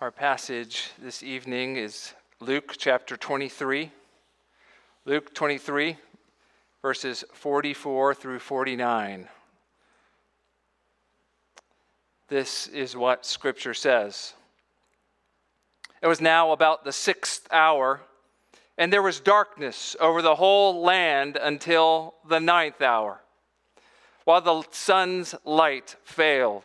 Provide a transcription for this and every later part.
Our passage this evening is Luke chapter 23. Luke 23, verses 44 through 49. This is what Scripture says. It was now about the sixth hour, and there was darkness over the whole land until the ninth hour, while the sun's light failed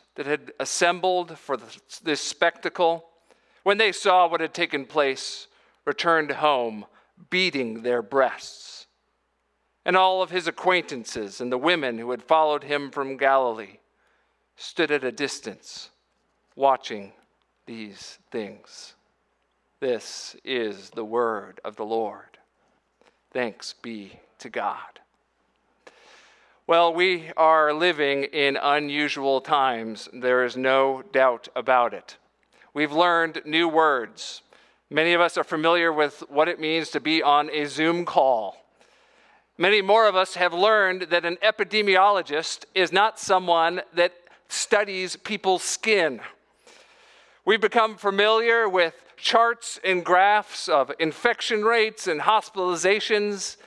that had assembled for this spectacle, when they saw what had taken place, returned home, beating their breasts. And all of his acquaintances and the women who had followed him from Galilee stood at a distance, watching these things. This is the word of the Lord. Thanks be to God. Well, we are living in unusual times. There is no doubt about it. We've learned new words. Many of us are familiar with what it means to be on a Zoom call. Many more of us have learned that an epidemiologist is not someone that studies people's skin. We've become familiar with charts and graphs of infection rates and hospitalizations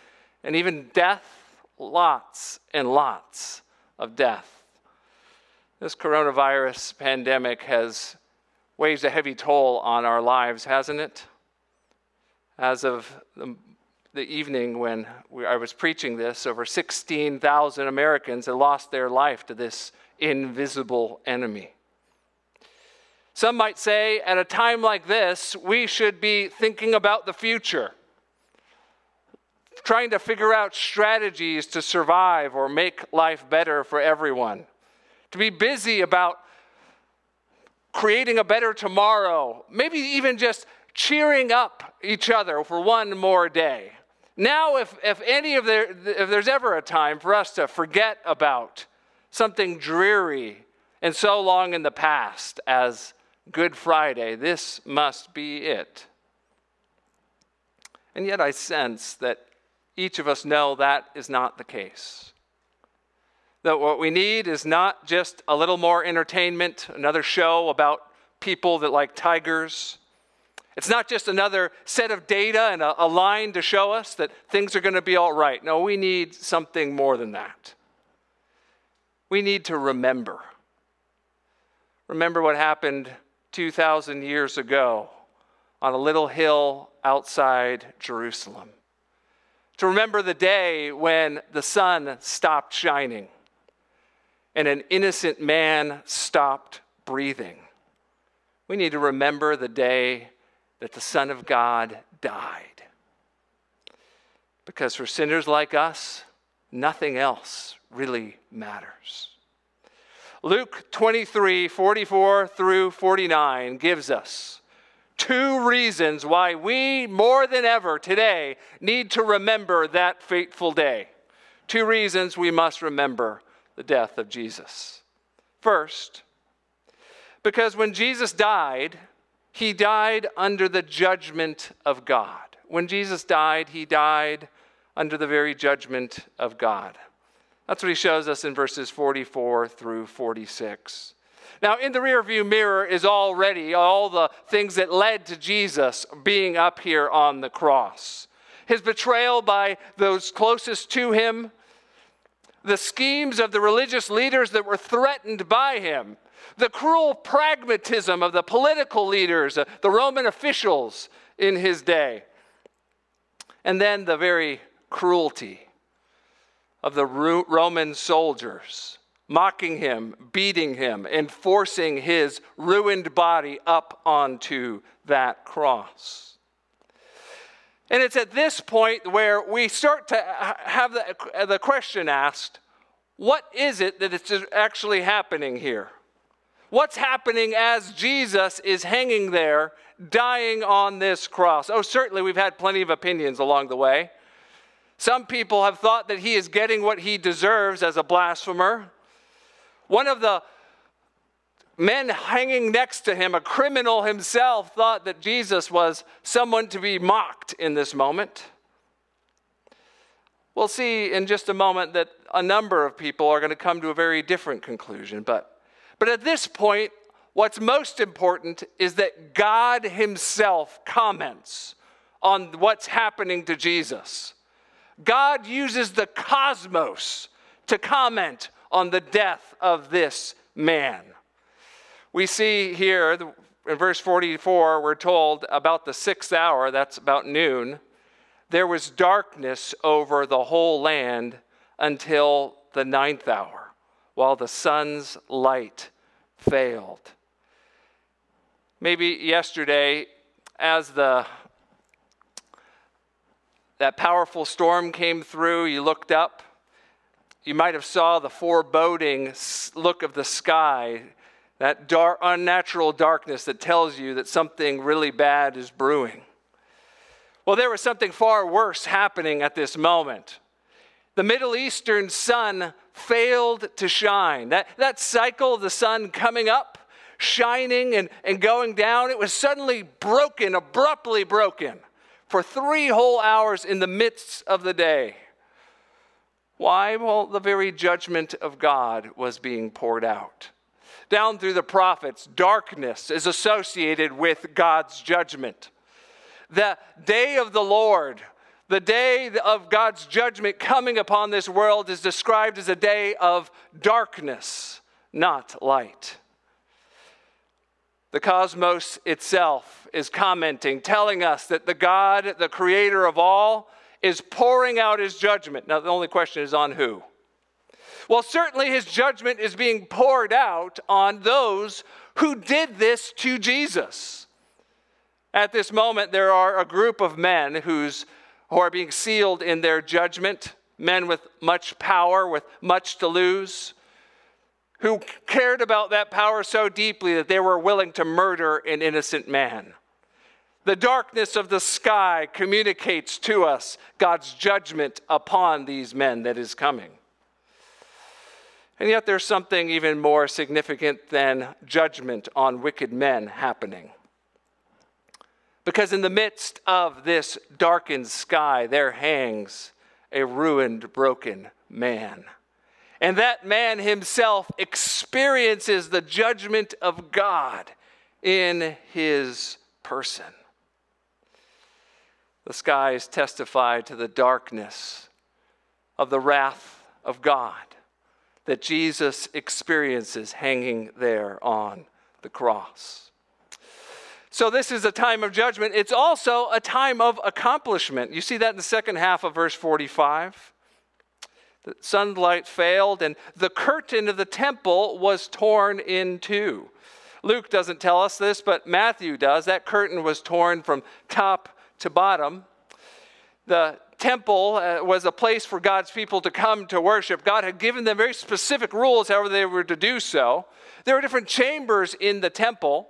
and even death lots and lots of death. This coronavirus pandemic has waged a heavy toll on our lives, hasn't it? As of the, the evening when we, I was preaching this, over 16,000 Americans had lost their life to this invisible enemy. Some might say, at a time like this, we should be thinking about the future trying to figure out strategies to survive or make life better for everyone, to be busy about creating a better tomorrow, maybe even just cheering up each other for one more day. Now, if, if any of there, if there's ever a time for us to forget about something dreary and so long in the past as Good Friday, this must be it. And yet, I sense that each of us know that is not the case. That what we need is not just a little more entertainment, another show about people that like tigers. It's not just another set of data and a, a line to show us that things are going to be all right. No, we need something more than that. We need to remember. Remember what happened 2,000 years ago on a little hill outside Jerusalem to remember the day when the sun stopped shining and an innocent man stopped breathing. We need to remember the day that the Son of God died. Because for sinners like us, nothing else really matters. Luke 23 44 through 49 gives us two reasons why we, more than ever today, need to remember that fateful day. Two reasons we must remember the death of Jesus. First, because when Jesus died, he died under the judgment of God. When Jesus died, he died under the very judgment of God. That's what he shows us in verses 44 through 46. Now, in the rearview mirror is already all the things that led to Jesus being up here on the cross. His betrayal by those closest to him, the schemes of the religious leaders that were threatened by him, the cruel pragmatism of the political leaders, uh, the Roman officials in his day, and then the very cruelty of the Roman soldiers mocking him, beating him, and forcing his ruined body up onto that cross. And it's at this point where we start to have the, the question asked what is it that is actually happening here? What's happening as Jesus is hanging there, dying on this cross? Oh, certainly we've had plenty of opinions along the way. Some people have thought that he is getting what he deserves as a blasphemer. One of the men hanging next to him, a criminal himself, thought that Jesus was someone to be mocked in this moment. We'll see in just a moment that a number of people are going to come to a very different conclusion, but but at this point, what's most important is that God Himself comments on what's happening to Jesus. God uses the cosmos to comment on the death of this man. We see here in verse 44, we're told about the sixth hour, that's about noon, there was darkness over the whole land until the ninth hour while the sun's light failed. Maybe yesterday, as the that powerful storm came through, you looked up. You might have saw the foreboding look of the sky, that dark, unnatural darkness that tells you that something really bad is brewing. Well, there was something far worse happening at this moment. The Middle Eastern sun failed to shine. That, that cycle of the sun coming up, shining, and, and going down, it was suddenly broken, abruptly broken, for three whole hours in the midst of the day. Why? Well, the very judgment of God was being poured out. Down through the prophets, darkness is associated with God's judgment. The day of the Lord the day of God's judgment coming upon this world is described as a day of darkness, not light. The cosmos itself is commenting, telling us that the God, the creator of all, is pouring out his judgment. Now, the only question is on who? Well, certainly his judgment is being poured out on those who did this to Jesus. At this moment, there are a group of men whose who are being sealed in their judgment, men with much power, with much to lose, who cared about that power so deeply that they were willing to murder an innocent man. The darkness of the sky communicates to us God's judgment upon these men that is coming. And yet, there's something even more significant than judgment on wicked men happening. Because in the midst of this darkened sky, there hangs a ruined, broken man. And that man himself experiences the judgment of God in his person. The skies testify to the darkness of the wrath of God that Jesus experiences hanging there on the cross. So, this is a time of judgment. It's also a time of accomplishment. You see that in the second half of verse 45. The sunlight failed, and the curtain of the temple was torn in two. Luke doesn't tell us this, but Matthew does. That curtain was torn from top to bottom. The temple uh, was a place for God's people to come to worship. God had given them very specific rules, however, they were to do so. There were different chambers in the temple.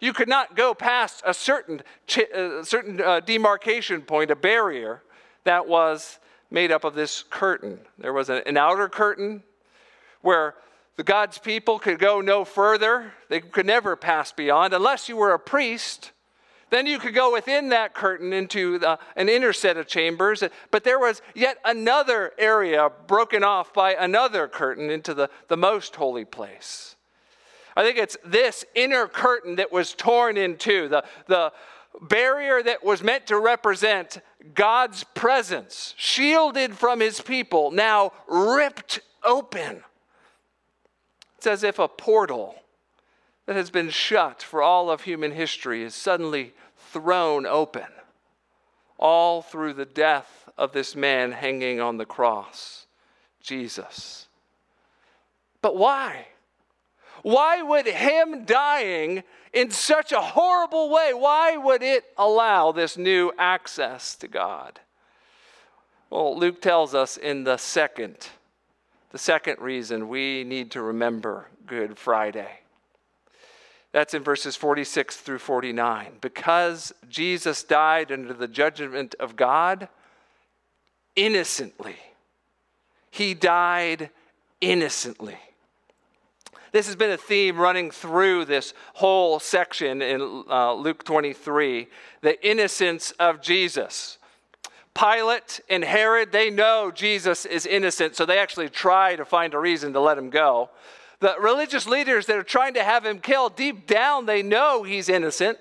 You could not go past a certain, a certain uh, demarcation point, a barrier that was made up of this curtain. There was an outer curtain where the God's people could go no further. They could never pass beyond unless you were a priest. Then you could go within that curtain into the, an inner set of chambers. But there was yet another area broken off by another curtain into the, the most holy place. I think it's this inner curtain that was torn in two, the, the barrier that was meant to represent God's presence, shielded from his people, now ripped open. It's as if a portal that has been shut for all of human history is suddenly thrown open, all through the death of this man hanging on the cross, Jesus. But why? Why would him dying in such a horrible way, why would it allow this new access to God? Well, Luke tells us in the second, the second reason we need to remember Good Friday. That's in verses 46 through 49. Because Jesus died under the judgment of God innocently. He died innocently. This has been a theme running through this whole section in uh, Luke 23 the innocence of Jesus. Pilate and Herod, they know Jesus is innocent, so they actually try to find a reason to let him go. The religious leaders that are trying to have him killed, deep down, they know he's innocent,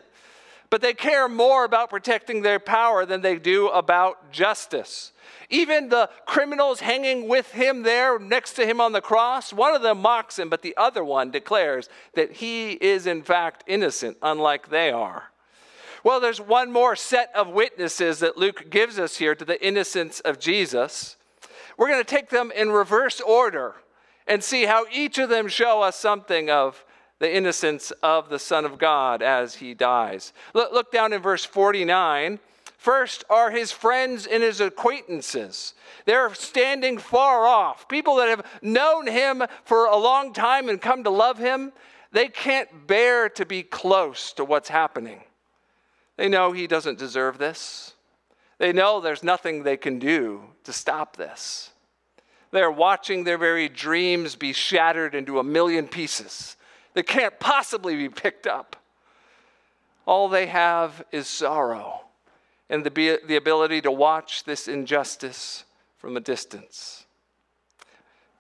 but they care more about protecting their power than they do about justice. Even the criminals hanging with him there next to him on the cross, one of them mocks him, but the other one declares that he is in fact innocent, unlike they are. Well, there's one more set of witnesses that Luke gives us here to the innocence of Jesus. We're going to take them in reverse order and see how each of them show us something of the innocence of the Son of God as he dies. Look, down in verse 49. First are his friends and his acquaintances. They're standing far off. People that have known him for a long time and come to love him, they can't bear to be close to what's happening. They know he doesn't deserve this. They know there's nothing they can do to stop this. They're watching their very dreams be shattered into a million pieces that can't possibly be picked up. All they have is sorrow and the, the ability to watch this injustice from a distance.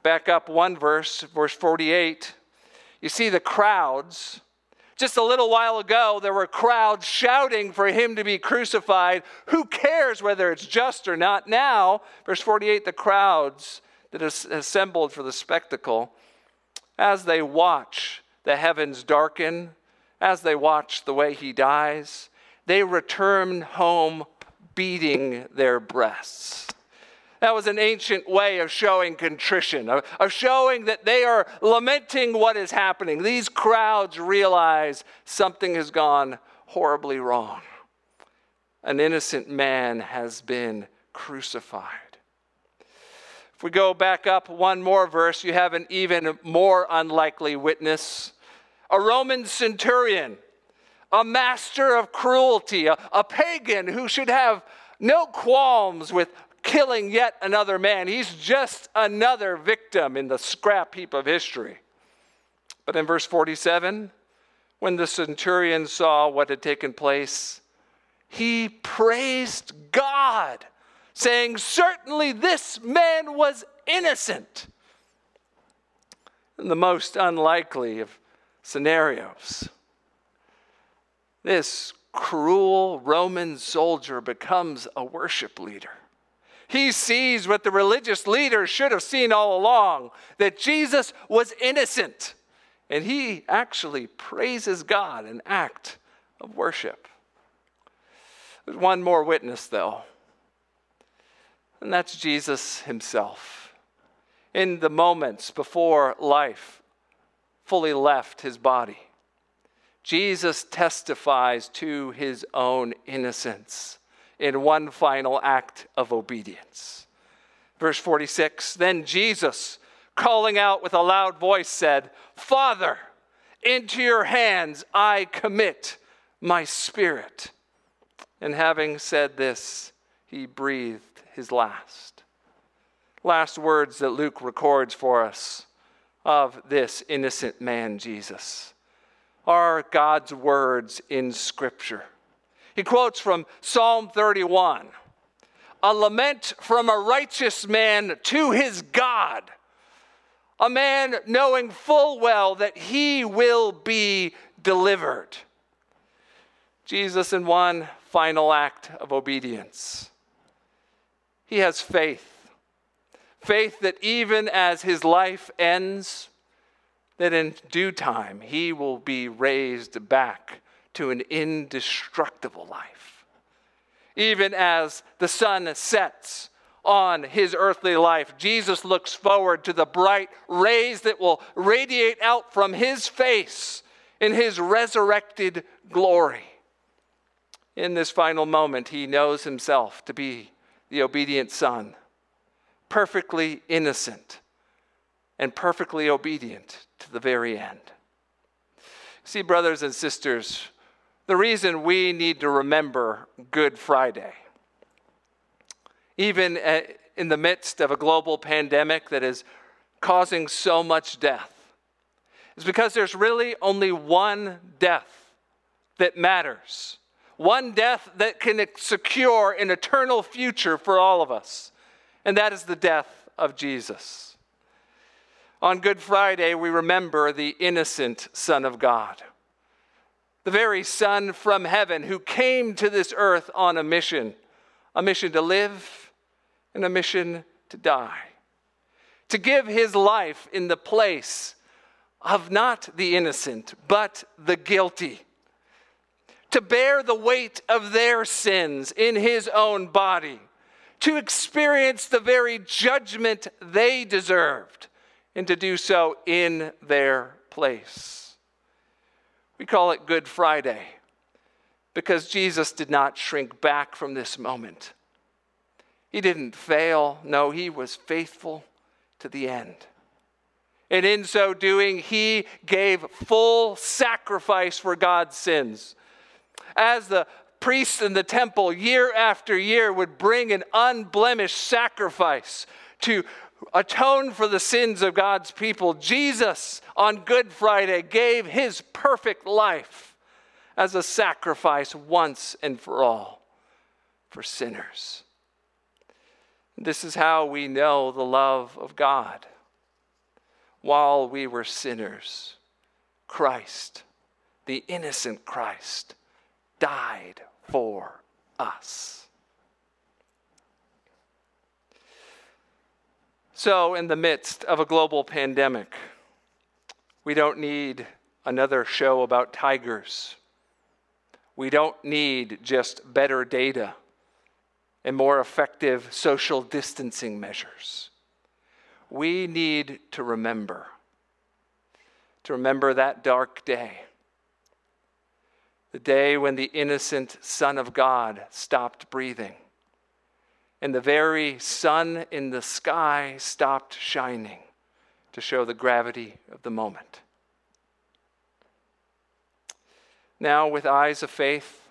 Back up one verse, verse 48. You see the crowds. Just a little while ago, there were crowds shouting for him to be crucified. Who cares whether it's just or not? Now, verse 48, the crowds that is assembled for the spectacle, as they watch the heavens darken, as they watch the way he dies, they return home beating their breasts. That was an ancient way of showing contrition, of, of, showing that they are lamenting what is happening. These crowds realize something has gone horribly wrong. An innocent man has been crucified. If we go back up one more verse, you have an even more unlikely witness a Roman centurion a master of cruelty, a, a pagan who should have no qualms with killing yet another man. He's just another victim in the scrap heap of history. But in verse 47, when the centurion saw what had taken place, he praised God, saying, Certainly this man was innocent. In the most unlikely of scenarios. This cruel Roman soldier becomes a worship leader. He sees what the religious leaders should have seen all along that Jesus was innocent. And he actually praises God, an act of worship. There's one more witness, though, and that's Jesus himself. In the moments before life fully left his body, Jesus testifies to his own innocence in one final act of obedience. Verse 46 Then Jesus, calling out with a loud voice, said, Father, into your hands I commit my spirit. And having said this, he breathed his last. Last words that Luke records for us of this innocent man, Jesus are God's words in Scripture. He quotes from Psalm 31 a lament from a righteous man to his God, a man knowing full well that he will be delivered. Jesus, in one final act of obedience, he has faith. Faith that even as his life ends, that in due time he will be raised back to an indestructible life. Even as the sun sets on his earthly life, Jesus looks forward to the bright rays that will radiate out from his face in his resurrected glory. In this final moment, he knows himself to be the obedient son, perfectly innocent and perfectly obedient to the very end. See, brothers and sisters, the reason we need to remember Good Friday, even eh, in the midst of a global pandemic that is causing so much death, is because there's really only one death that matters. One death that can secure an eternal future for all of us, and that is the death of Jesus. On Good Friday, we remember the innocent Son of God, the very Son from heaven who came to this earth on a mission a mission to live and a mission to die, to give his life in the place of not the innocent, but the guilty, to bear the weight of their sins in his own body, to experience the very judgment they deserved, and to do so in their place. We call it Good Friday because Jesus did not shrink back from this moment. He didn't fail. No, he was faithful to the end. And in so doing, he gave full sacrifice for God's sins. As the priests in the temple, year after year, would bring an unblemished sacrifice to atone for the sins of God's people, Jesus on Good Friday gave his perfect life as a sacrifice once and for all for sinners. This is how we know the love of God. While we were sinners, Christ, the innocent Christ, died for us. So, in the midst of a global pandemic, we don't need another show about tigers. We don't need just better data and more effective social distancing measures. We need to remember, to remember that dark day, the day when the innocent Son of God stopped breathing, and the very sun in the sky stopped shining to show the gravity of the moment. Now, with eyes of faith,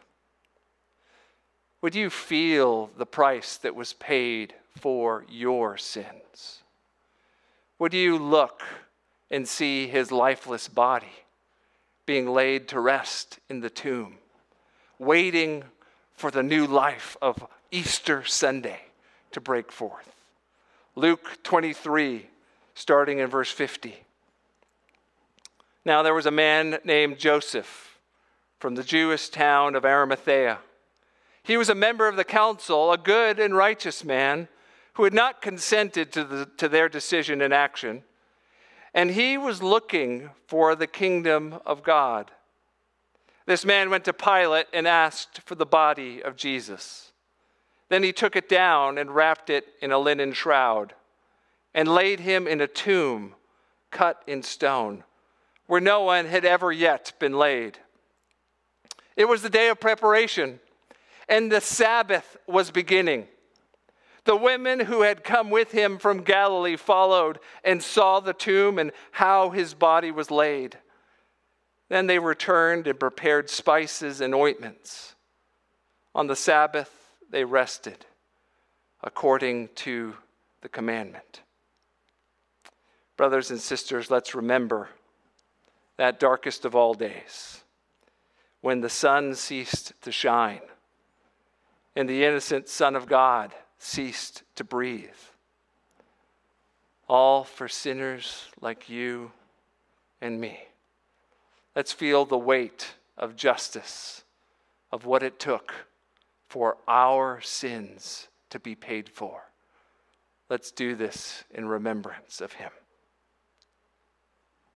would you feel the price that was paid for your sins? Would you look and see his lifeless body being laid to rest in the tomb, waiting for the new life of Easter Sunday to break forth? Luke 23, starting in verse 50. Now there was a man named Joseph from the Jewish town of Arimathea he was a member of the council, a good and righteous man who had not consented to, the, to their decision and action. And he was looking for the kingdom of God. This man went to Pilate and asked for the body of Jesus. Then he took it down and wrapped it in a linen shroud and laid him in a tomb cut in stone where no one had ever yet been laid. It was the day of preparation and the Sabbath was beginning. The women who had come with him from Galilee followed and saw the tomb and how his body was laid. Then they returned and prepared spices and ointments. On the Sabbath, they rested according to the commandment. Brothers and sisters, let's remember that darkest of all days when the sun ceased to shine and the innocent Son of God ceased to breathe. All for sinners like you and me. Let's feel the weight of justice, of what it took for our sins to be paid for. Let's do this in remembrance of Him.